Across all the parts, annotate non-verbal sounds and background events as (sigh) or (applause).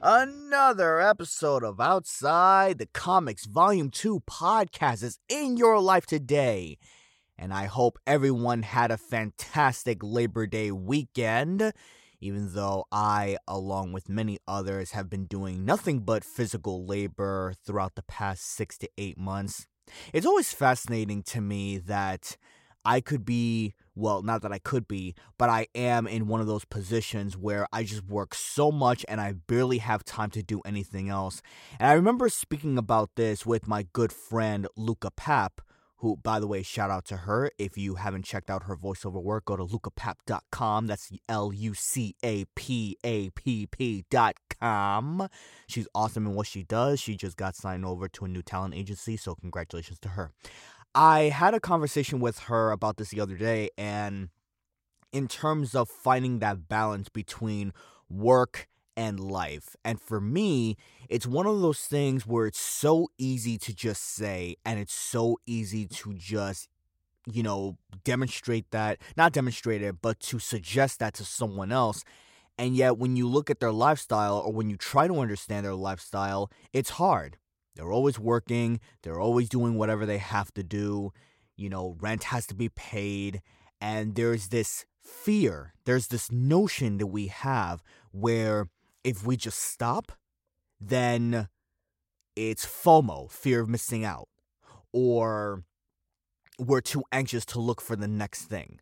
Another episode of Outside the Comics Volume 2 podcast is in your life today. And I hope everyone had a fantastic Labor Day weekend, even though I, along with many others, have been doing nothing but physical labor throughout the past six to eight months. It's always fascinating to me that I could be, well, not that I could be, but I am in one of those positions where I just work so much and I barely have time to do anything else. And I remember speaking about this with my good friend Luca Papp, who, by the way, shout out to her. If you haven't checked out her voiceover work, go to lucapapp.com. That's L U C A P A P P.com. She's awesome in what she does. She just got signed over to a new talent agency, so congratulations to her. I had a conversation with her about this the other day, and in terms of finding that balance between work and life. And for me, it's one of those things where it's so easy to just say, and it's so easy to just, you know, demonstrate that, not demonstrate it, but to suggest that to someone else. And yet, when you look at their lifestyle or when you try to understand their lifestyle, it's hard. They're always working, they're always doing whatever they have to do. You know, rent has to be paid. And there's this fear, there's this notion that we have where if we just stop, then it's FOMO, fear of missing out, or we're too anxious to look for the next thing,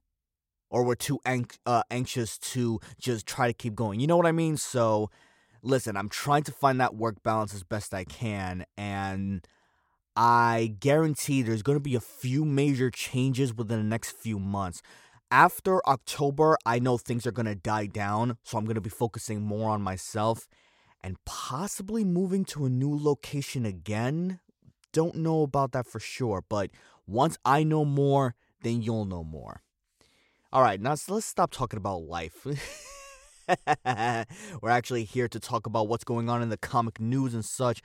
or we're too uh, anxious to just try to keep going. You know what I mean? So, listen, I'm trying to find that work balance as best I can, and I guarantee there's going to be a few major changes within the next few months. After October, I know things are going to die down, so I'm going to be focusing more on myself and possibly moving to a new location again. Don't know about that for sure, but once I know more, then you'll know more. All right, now so let's stop talking about life. (laughs) (laughs) We're actually here to talk about what's going on in the comic news and such.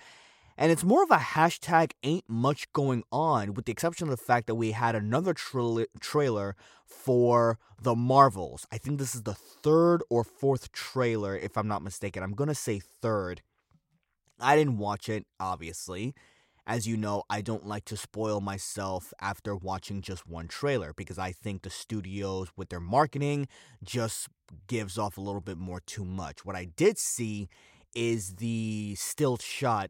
And it's more of a hashtag ain't much going on, with the exception of the fact that we had another tra- trailer for the Marvels. I think this is the third or fourth trailer, if I'm not mistaken. I'm going to say third. I didn't watch it, obviously. As you know, I don't like to spoil myself after watching just one trailer because I think the studios, with their marketing, just gives off a little bit more too much. What I did see is the still shot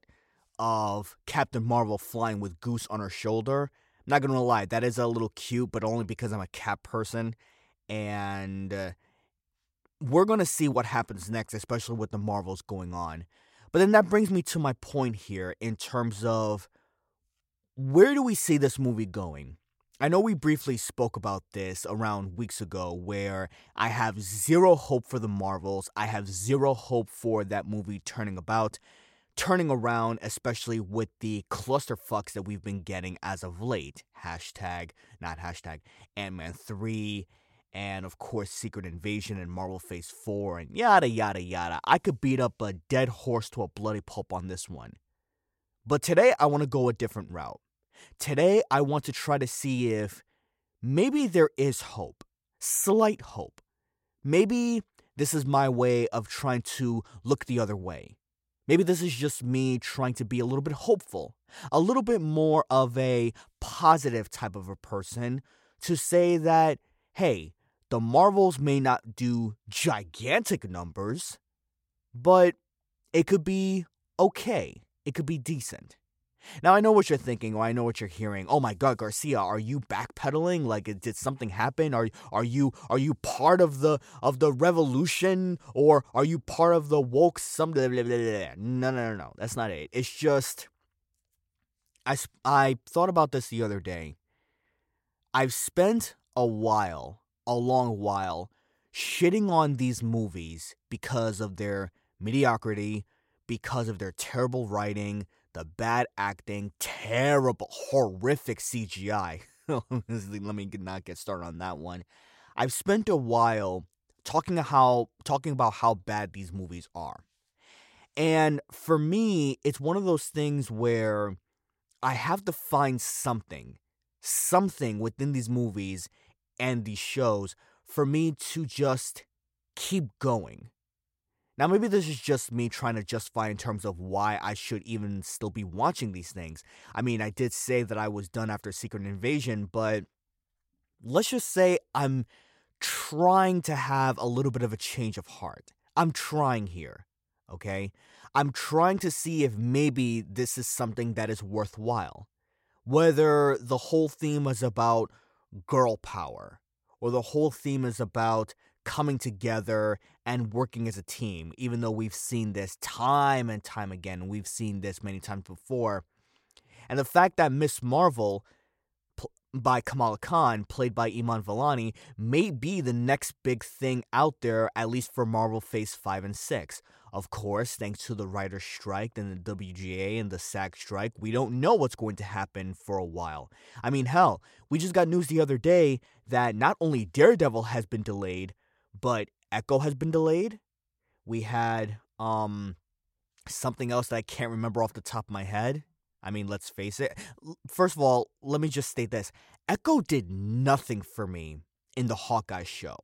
of Captain Marvel flying with Goose on her shoulder. I'm not gonna lie, that is a little cute, but only because I'm a cat person. And uh, we're gonna see what happens next, especially with the Marvels going on. But then that brings me to my point here in terms of where do we see this movie going? I know we briefly spoke about this around weeks ago where I have zero hope for the Marvels. I have zero hope for that movie turning about, turning around, especially with the clusterfucks that we've been getting as of late. Hashtag, not hashtag, Ant Man 3, and of course Secret Invasion and Marvel Phase 4, and yada yada yada. I could beat up a dead horse to a bloody pulp on this one. But today I want to go a different route. Today, I want to try to see if maybe there is hope, slight hope. Maybe this is my way of trying to look the other way. Maybe this is just me trying to be a little bit hopeful, a little bit more of a positive type of a person to say that, hey, the Marvels may not do gigantic numbers, but it could be okay. It could be decent. Now I know what you're thinking, or I know what you're hearing. Oh my God, Garcia, are you backpedaling? Like, did something happen? Are are you are you part of the of the revolution, or are you part of the woke? Some blah, blah, blah, blah. no, no, no, no. That's not it. It's just I I thought about this the other day. I've spent a while, a long while, shitting on these movies because of their mediocrity, because of their terrible writing, the bad acting, terrible, horrific CGI. (laughs) Let me not get started on that one. I've spent a while talking how talking about how bad these movies are. And for me, it's one of those things where I have to find something, something within these movies and these shows for me to just keep going. Now, maybe this is just me trying to justify in terms of why I should even still be watching these things. I mean, I did say that I was done after Secret Invasion, but let's just say I'm trying to have a little bit of a change of heart. I'm trying here, okay? I'm trying to see if maybe this is something that is worthwhile. Whether the whole theme is about girl power, or the whole theme is about coming together and working as a team, even though we've seen this time and time again. We've seen this many times before. And the fact that Miss Marvel by Kamala Khan, played by Iman Vellani, may be the next big thing out there, at least for Marvel Phase 5 and 6. Of course, thanks to the writer's strike and the WGA and the SAG strike, we don't know what's going to happen for a while. I mean, hell, we just got news the other day that not only Daredevil has been delayed, but Echo has been delayed. We had um something else that I can't remember off the top of my head. I mean, let's face it. First of all, let me just state this Echo did nothing for me in the Hawkeye show.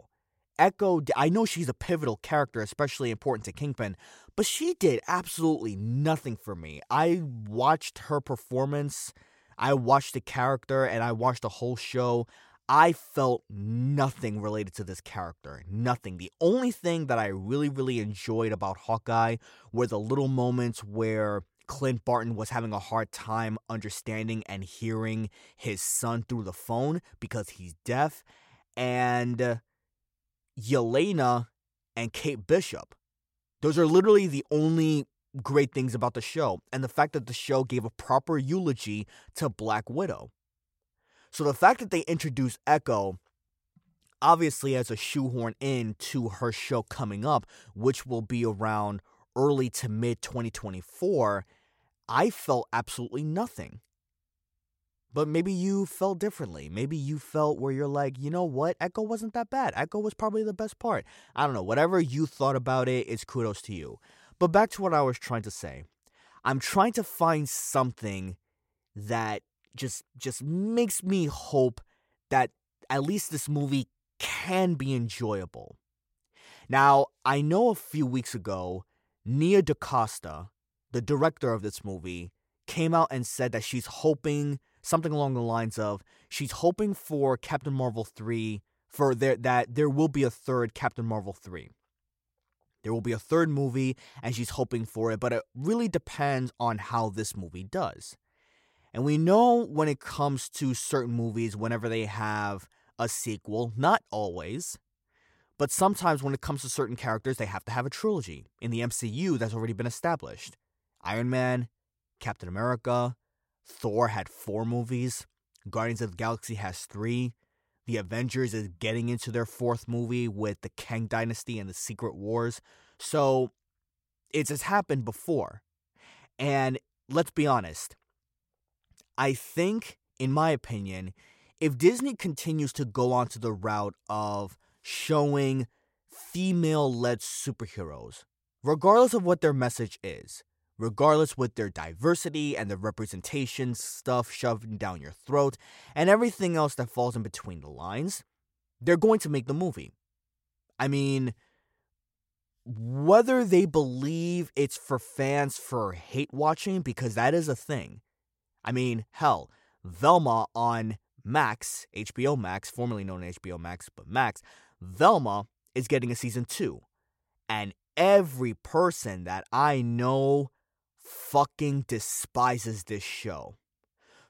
Echo, I know she's a pivotal character, especially important to Kingpin, but she did absolutely nothing for me. I watched her performance, I watched the character, and I watched the whole show. I felt nothing related to this character. Nothing. The only thing that I really, really enjoyed about Hawkeye were the little moments where Clint Barton was having a hard time understanding and hearing his son through the phone because he's deaf, and uh, Yelena and Kate Bishop. Those are literally the only great things about the show, and the fact that the show gave a proper eulogy to Black Widow. So the fact that they introduced Echo obviously as a shoehorn in to her show coming up, which will be around early to mid 2024, I felt absolutely nothing. But maybe you felt differently. Maybe you felt where you're like, you know what? Echo wasn't that bad. Echo was probably the best part. I don't know. Whatever you thought about it is kudos to you. But back to what I was trying to say. I'm trying to find something that just just makes me hope that at least this movie can be enjoyable. Now, I know a few weeks ago, Nia DaCosta, the director of this movie, came out and said that she's hoping something along the lines of she's hoping for Captain Marvel 3 for there that there will be a third Captain Marvel 3. There will be a third movie and she's hoping for it, but it really depends on how this movie does. And we know when it comes to certain movies whenever they have a sequel, not always, but sometimes when it comes to certain characters, they have to have a trilogy. In the MCU, that's already been established. Iron Man, Captain America, Thor had four movies, Guardians of the Galaxy has three. The Avengers is getting into their fourth movie with the Kang Dynasty and the Secret Wars. So it's has happened before. And let's be honest. I think, in my opinion, if Disney continues to go onto the route of showing female led superheroes, regardless of what their message is, regardless with their diversity and the representation stuff shoved down your throat and everything else that falls in between the lines, they're going to make the movie. I mean, whether they believe it's for fans for hate watching, because that is a thing. I mean, hell, Velma on Max, HBO Max, formerly known as HBO Max, but Max, Velma is getting a season two. And every person that I know fucking despises this show.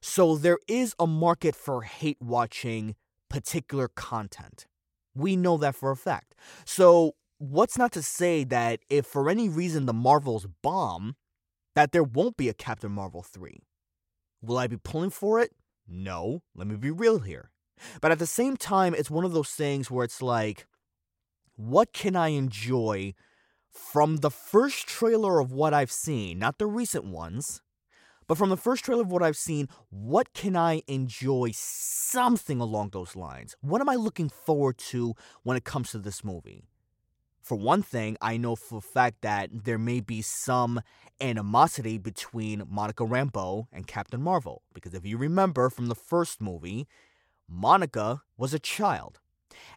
So there is a market for hate watching particular content. We know that for a fact. So what's not to say that if for any reason the Marvels bomb, that there won't be a Captain Marvel 3? Will I be pulling for it? No, let me be real here. But at the same time, it's one of those things where it's like, what can I enjoy from the first trailer of what I've seen, not the recent ones, but from the first trailer of what I've seen, what can I enjoy something along those lines? What am I looking forward to when it comes to this movie? For one thing, I know for a fact that there may be some animosity between Monica Rambeau and Captain Marvel. Because if you remember from the first movie, Monica was a child.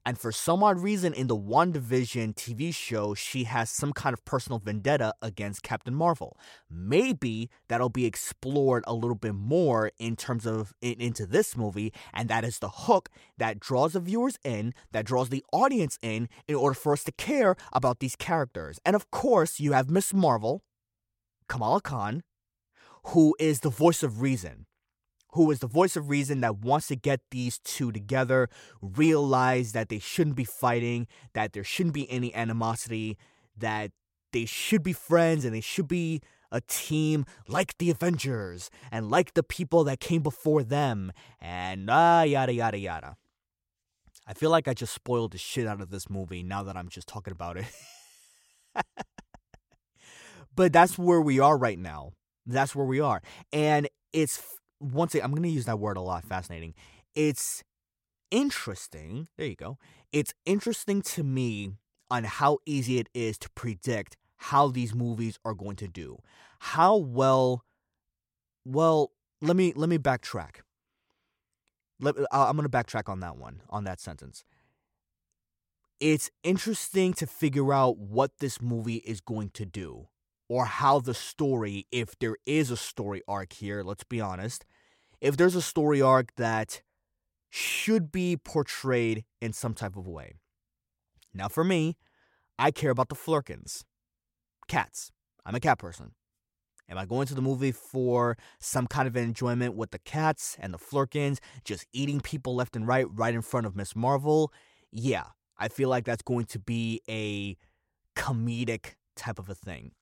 And for some odd reason in the WandaVision TV show, she has some kind of personal vendetta against Captain Marvel. Maybe that'll be explored a little bit more in terms of in, into this movie, and that is the hook that draws the viewers in, that draws the audience in, in order for us to care about these characters. And of course, you have Miss Marvel, Kamala Khan, who is the voice of reason who is the voice of reason that wants to get these two together, realize that they shouldn't be fighting, that there shouldn't be any animosity, that they should be friends and they should be a team like the Avengers and like the people that came before them, and ah, yada, yada, yada. I feel like I just spoiled the shit out of this movie now that I'm just talking about it. (laughs) but that's where we are right now. That's where we are. And it's once again, I'm going to use that word a lot, fascinating. It's interesting. There you go. It's interesting to me on how easy it is to predict how these movies are going to do. How well well, let me let me backtrack. Let, uh, I'm going to backtrack on that one, on that sentence. It's interesting to figure out what this movie is going to do or how the story, if there is a story arc here, let's be honest, if there's a story arc that should be portrayed in some type of way. Now, for me, I care about the Flerkens. Cats. I'm a cat person. Am I going to the movie for some kind of enjoyment with the cats and the Flerkens just eating people left and right right in front of Miss Marvel? Yeah, I feel like that's going to be a comedic type of a thing.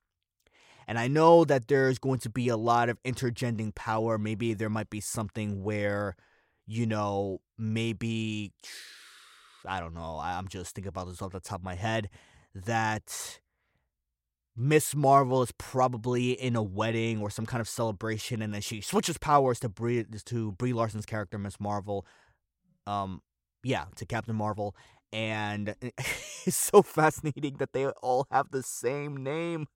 And I know that there's going to be a lot of intergending power. Maybe there might be something where, you know, maybe, I don't know, I'm just thinking about this off the top of my head, that Miss Marvel is probably in a wedding or some kind of celebration, and then she switches powers to Brie to Brie Larson's character, Miss Marvel. Um, yeah, to Captain Marvel, and (laughs) it's so fascinating that they all have the same name.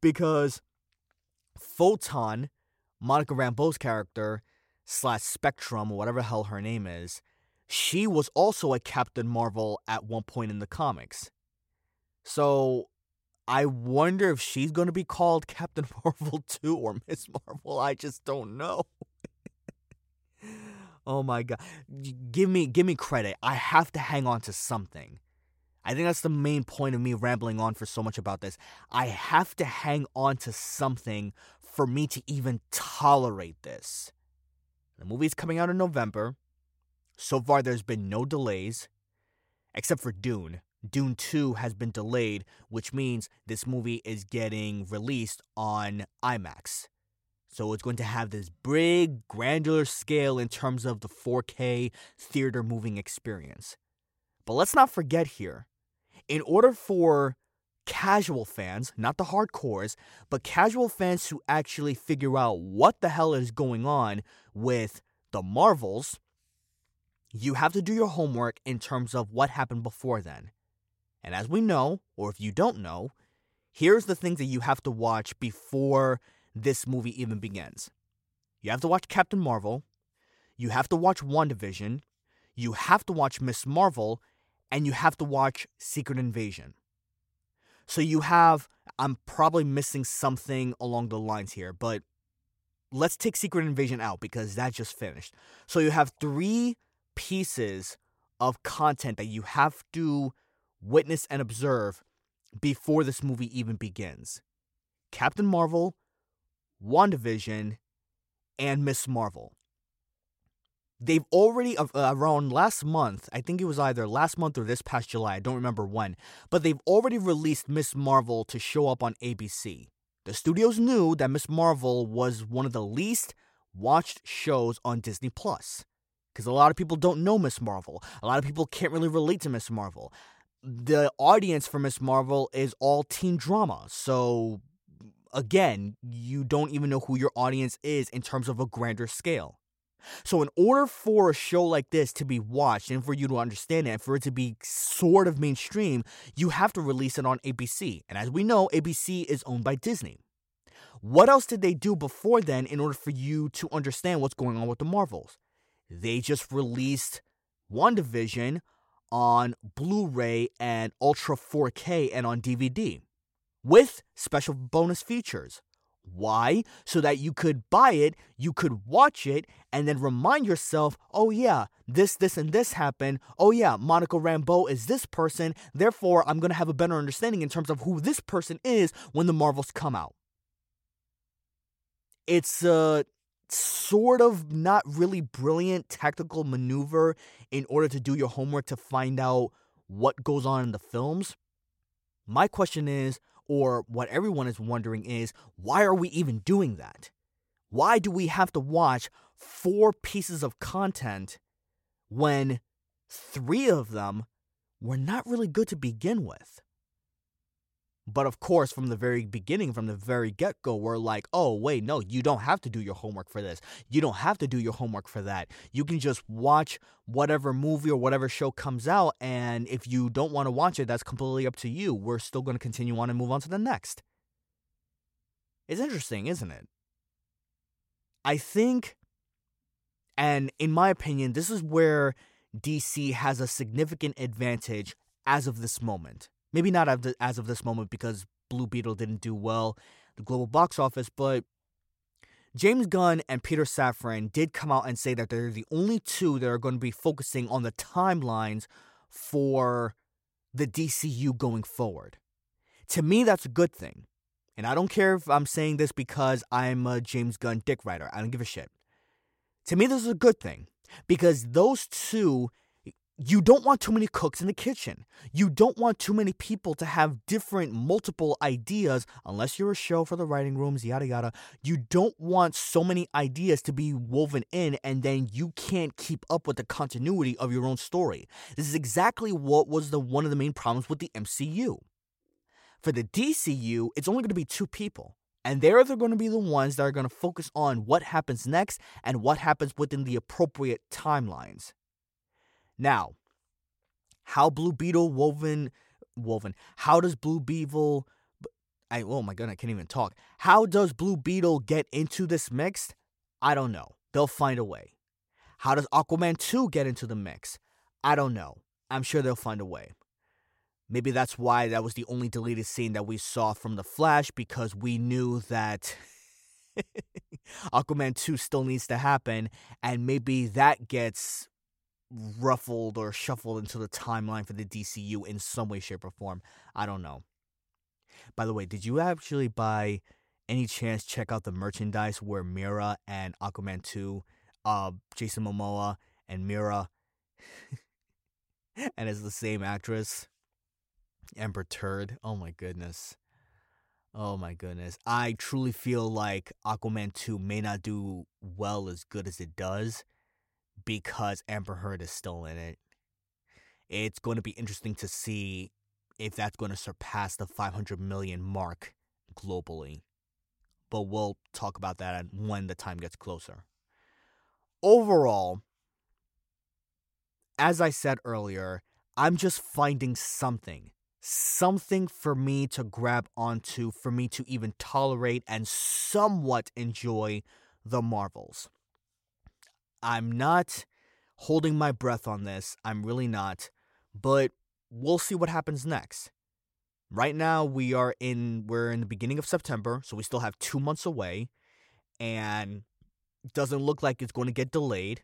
Because Photon, Monica Rambeau's character, slash Spectrum, or whatever hell her name is, she was also a Captain Marvel at one point in the comics. So I wonder if she's going to be called (laughs) Captain Marvel too or Miss Marvel. I just don't know. (laughs) oh my god. Give me give me credit. I have to hang on to something. I think that's the main point of me rambling on for so much about this. I have to hang on to something for me to even tolerate this. The movie's coming out in November. So far, there's been no delays, except for Dune. Dune 2 has been delayed, which means this movie is getting released on IMAX. So it's going to have this big, granular scale in terms of the 4K theater moving experience. But let's not forget here in order for casual fans, not the hardcores, but casual fans to actually figure out what the hell is going on with the Marvels, you have to do your homework in terms of what happened before then. And as we know, or if you don't know, here's the things that you have to watch before this movie even begins. You have to watch Captain Marvel, you have to watch WandaVision, you have to watch Miss Marvel, and you have to watch Secret Invasion. So you have, I'm probably missing something along the lines here, but let's take Secret Invasion out because that just finished. So you have three pieces of content that you have to witness and observe before this movie even begins Captain Marvel, WandaVision, and Miss Marvel they've already uh, around last month i think it was either last month or this past july i don't remember when but they've already released miss marvel to show up on abc the studios knew that miss marvel was one of the least watched shows on disney plus because a lot of people don't know miss marvel a lot of people can't really relate to miss marvel the audience for Miss Marvel is all teen drama. So again, you don't even know who your audience is in terms of a grander scale. So, in order for a show like this to be watched and for you to understand it and for it to be sort of mainstream, you have to release it on ABC. And as we know, ABC is owned by Disney. What else did they do before then in order for you to understand what's going on with the Marvels? They just released WandaVision on Blu ray and Ultra 4K and on DVD with special bonus features. Why? So that you could buy it, you could watch it, and then remind yourself, oh yeah, this, this, and this happened. Oh yeah, Monica Rambeau is this person. Therefore, I'm going to have a better understanding in terms of who this person is when the Marvels come out. It's a sort of not really brilliant tactical maneuver in order to do your homework to find out what goes on in the films. My question is, or what everyone is wondering is why are we even doing that? Why do we have to watch four pieces of content when three of them were not really good to begin with? But of course, from the very beginning, from the very get go, we're like, oh, wait, no, you don't have to do your homework for this. You don't have to do your homework for that. You can just watch whatever movie or whatever show comes out. And if you don't want to watch it, that's completely up to you. We're still going to continue on and move on to the next. It's interesting, isn't it? I think, and in my opinion, this is where DC has a significant advantage as of this moment Maybe not as of this moment because Blue Beetle didn't do well the global box office, but James Gunn and Peter Safran did come out and say that they're the only two that are going to be focusing on the timelines for the DCU going forward. To me, that's a good thing. And I don't care if I'm saying this because I'm a James Gunn dick writer. I don't give a shit. To me, this is a good thing because those two you don't want too many cooks in the kitchen. You don't want too many people to have different, multiple ideas, unless you're a show for the writing rooms, yada yada. You don't want so many ideas to be woven in, and then you can't keep up with the continuity of your own story. This is exactly what was the one of the main problems with the MCU. For the DCU, it's only going to be two people. And they're going to be the ones that are going to focus on what happens next and what happens within the appropriate timelines. Now, how Blue Beetle woven woven? How does Blue Beetle I oh my god, I can't even talk. How does Blue Beetle get into this mix? I don't know. They'll find a way. How does Aquaman 2 get into the mix? I don't know. I'm sure they'll find a way. Maybe that's why that was the only deleted scene that we saw from The Flash because we knew that (laughs) Aquaman 2 still needs to happen and maybe that gets ruffled or shuffled into the timeline for the DCU in some way, shape, or form. I don't know. By the way, did you actually by any chance check out the merchandise where Mera and Aquaman 2, uh, Jason Momoa and Mera, (laughs) and it's the same actress, Amber Turd? Oh my goodness. Oh my goodness. I truly feel like Aquaman 2 may not do well as good as it does because Amber Heard is still in it. It's going to be interesting to see if that's going to surpass the 500 million mark globally. But we'll talk about that when the time gets closer. Overall, as I said earlier, I'm just finding something, something for me to grab onto, for me to even tolerate and somewhat enjoy the Marvels. I'm not holding my breath on this. I'm really not. But we'll see what happens next. Right now we are in we're in the beginning of September, so we still have 2 months away and doesn't look like it's going to get delayed.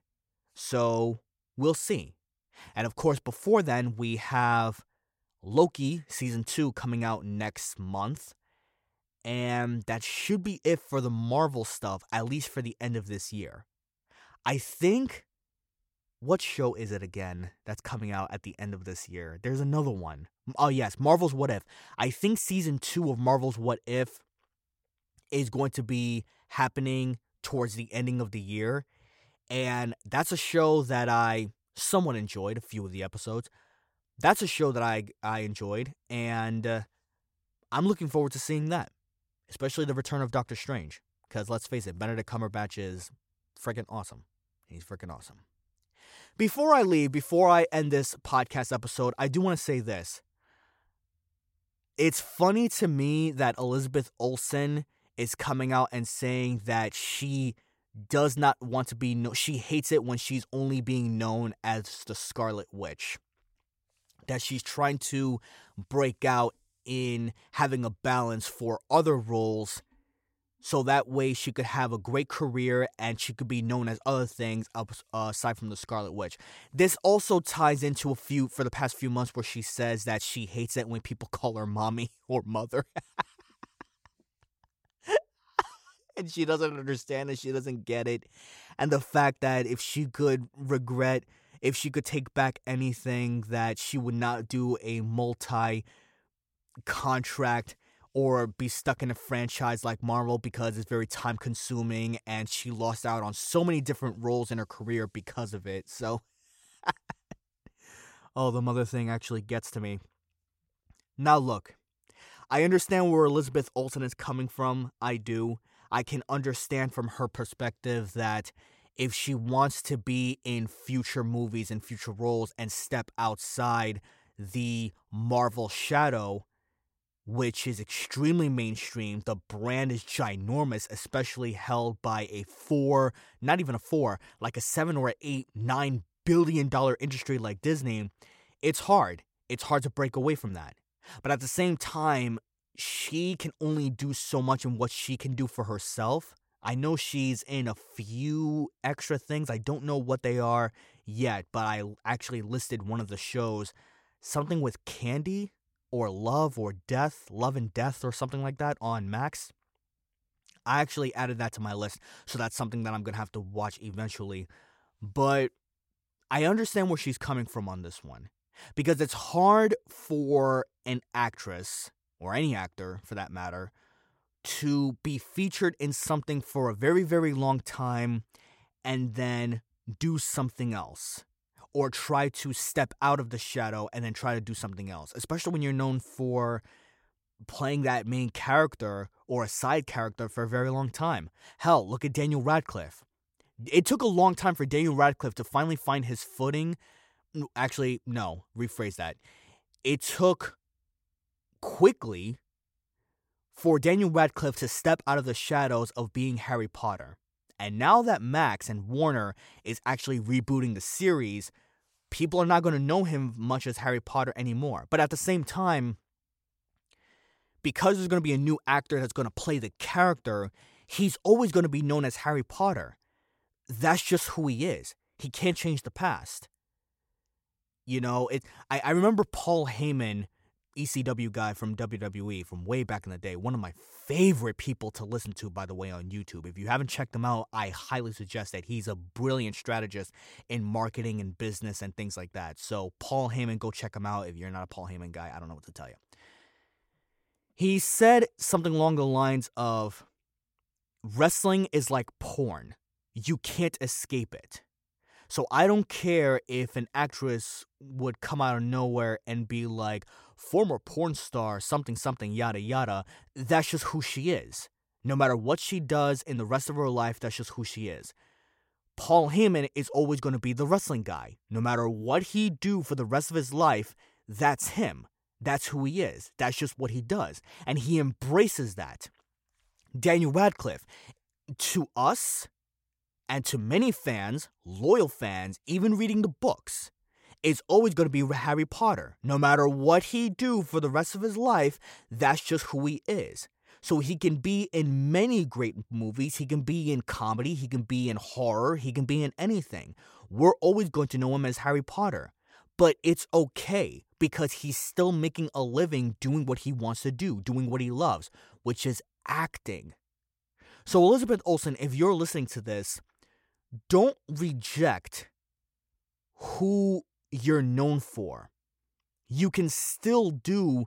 So we'll see. And of course, before then, we have Loki season 2 coming out next month. And that should be it for the Marvel stuff, at least for the end of this year. I think what show is it again that's coming out at the end of this year? There's another one. Oh yes, Marvel's What If. I think season 2 of Marvel's What If is going to be happening towards the ending of the year. And that's a show that I somewhat enjoyed a few of the episodes. that's a show that I I enjoyed, and uh, I'm looking forward to seeing that, especially the return of Doctor Strange. Because let's face it, Benedict Cumberbatch is freaking awesome. He's freaking awesome. Before I leave, before I end this podcast episode, I do want to say this. It's funny to me that Elizabeth Olsen is coming out and saying that she does not want to be no she hates it when she's only being known as the Scarlet Witch. That she's trying to break out in having a balance for other roles so that way she could have a great career and she could be known as other things uh, aside from the Scarlet Witch. This also ties into a few for the past few months where she says that she hates it when people (laughs) call her mommy or mother. (laughs) and she doesn't understand it, she doesn't get it. And the fact that if she could regret, if she could take back anything, that she would not do a multi contract or be stuck in a franchise like Marvel because it's very time consuming and she lost out on so many different roles in her career because of it. So, (laughs) oh, the mother thing actually gets to me. Now, look, I understand where Elizabeth Olsen is coming from. I do. I can understand from her perspective that if she wants to be in future movies and future roles and step outside the Marvel shadow, which is extremely mainstream. The brand is ginormous, especially held by a four, not even a four, like a seven or eight, nine billion dollar industry like Disney. It's hard. It's hard to break away from that. But at the same time, she can only do so much in what she can do for herself. I know she's in a few extra things. I don't know what they are yet, but I actually listed one of the shows, something with Candy or Love or Death, Love and Death or something like that on Max. I actually added that to my list, so that's something that I'm going to have to watch eventually. But I understand where she's coming from on this one because it's hard for an actress or any actor for that matter to be featured in something for a very, very long time and then do something else or try to step out of the shadow and then try to do something else, especially when you're known for playing that main character or a side character for a very long time. Hell, look at Daniel Radcliffe. It took a long time for Daniel Radcliffe to finally find his footing. Actually, no, rephrase that. It took quickly for Daniel Radcliffe to step out of the shadows of being Harry Potter. And now that Max and Warner is actually rebooting the series, people are not going to know him much as Harry Potter anymore. But at the same time, because there's going to be a new actor that's going to play the character, he's always going to be known as Harry Potter. That's just who he is. He can't change the past. You know, it. I, I remember Paul Heyman ECW guy from WWE from way back in the day. One of my favorite people to listen to, by the way, on YouTube. If you haven't checked him out, I highly suggest that he's a brilliant strategist in marketing and business and things like that. So, Paul Heyman, go check him out. If you're not a Paul Heyman guy, I don't know what to tell you. He said something along the lines of wrestling is like porn, you can't escape it. So I don't care if an actress would come out of nowhere and be like, former porn star, something, something, yada, yada. That's just who she is. No matter what she does in the rest of her life, that's just who she is. Paul Heyman is always going to be the wrestling guy. No matter what he do for the rest of his life, that's him. That's who he is. That's just what he does. And he embraces that. Daniel Radcliffe, to us, and to many fans, loyal fans, even reading the books, is always going to be Harry Potter. No matter what he do for the rest of his life, that's just who he is. So he can be in many great movies, he can be in comedy, he can be in horror, he can be in anything. We're always going to know him as Harry Potter. But it's okay because he's still making a living doing what he wants to do, doing what he loves, which is acting. So, Elizabeth Olsen, if you're listening to this, don't reject who you're known for. You can still do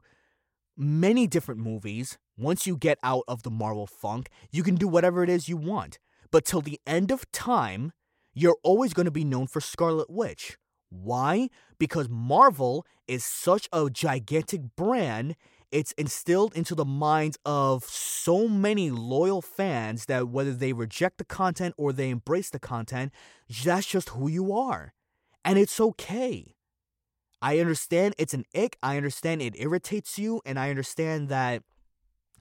many different movies once you get out of the Marvel funk. You can do whatever it is you want. But till the end of time, you're always going to be known for Scarlet Witch. Why? Because Marvel is such a gigantic brand, it's instilled into the minds of so many loyal fans that whether they reject the content or they embrace the content, that's just who you are. And it's okay. I understand it's an ick. I understand it irritates you. And I understand that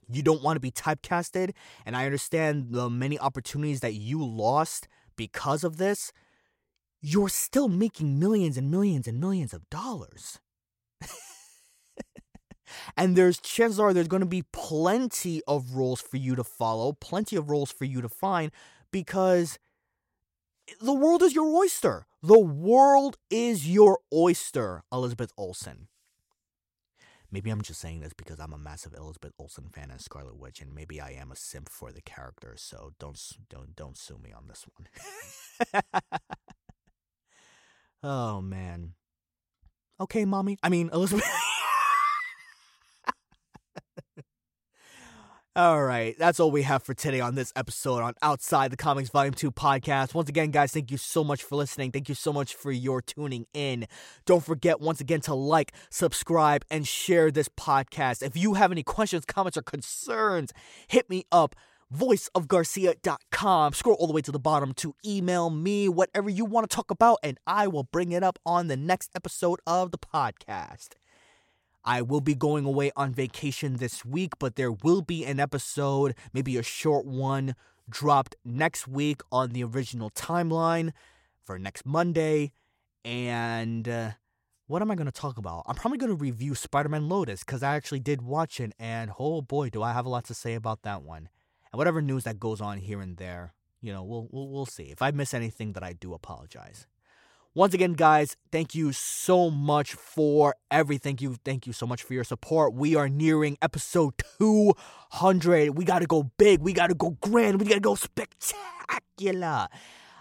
you don't want to be typecasted. And I understand the many opportunities that you lost because of this. You're still making millions and millions and millions of dollars. (laughs) and there's chances are there's going to be plenty of rules for you to follow, plenty of rules for you to find because the world is your oyster. The world is your oyster, Elizabeth Olsen. Maybe I'm just saying this because I'm a massive Elizabeth Olsen fan and Scarlet Witch, and maybe I am a simp for the character. So don't don't don't sue me on this one. (laughs) oh man. Okay, mommy. I mean Elizabeth. (laughs) All right, that's all we have for today on this episode on Outside the Comics Volume 2 podcast. Once again, guys, thank you so much for listening. Thank you so much for your tuning in. Don't forget, once again, to like, subscribe, and share this podcast. If you have any questions, comments, or concerns, hit me up voiceofgarcia.com. Scroll all the way to the bottom to email me whatever you want to talk about, and I will bring it up on the next episode of the podcast. I will be going away on vacation this week, but there will be an episode, maybe a short one, dropped next week on the original timeline for next Monday. And uh, what am I going to talk about? I'm probably going to review Spider Man Lotus because I actually did watch it, and oh boy, do I have a lot to say about that one. And whatever news that goes on here and there, you know, we'll, we'll, we'll see. If I miss anything, that I do apologize. Once again, guys, thank you so much for everything. Thank you, thank you so much for your support. We are nearing episode 200. We gotta go big. We gotta go grand. We gotta go spectacular.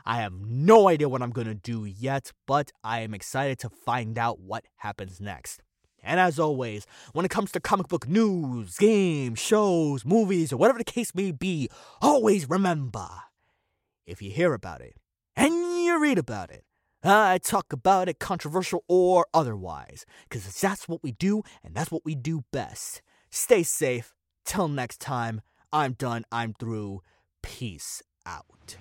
I have no idea what I'm gonna do yet, but I am excited to find out what happens next. And as always, when it comes to comic book news, games, shows, movies, or whatever the case may be, always remember if you hear about it and you read about it, I talk about it, controversial or otherwise, because that's what we do and that's what we do best. Stay safe. Till next time, I'm done. I'm through. Peace out.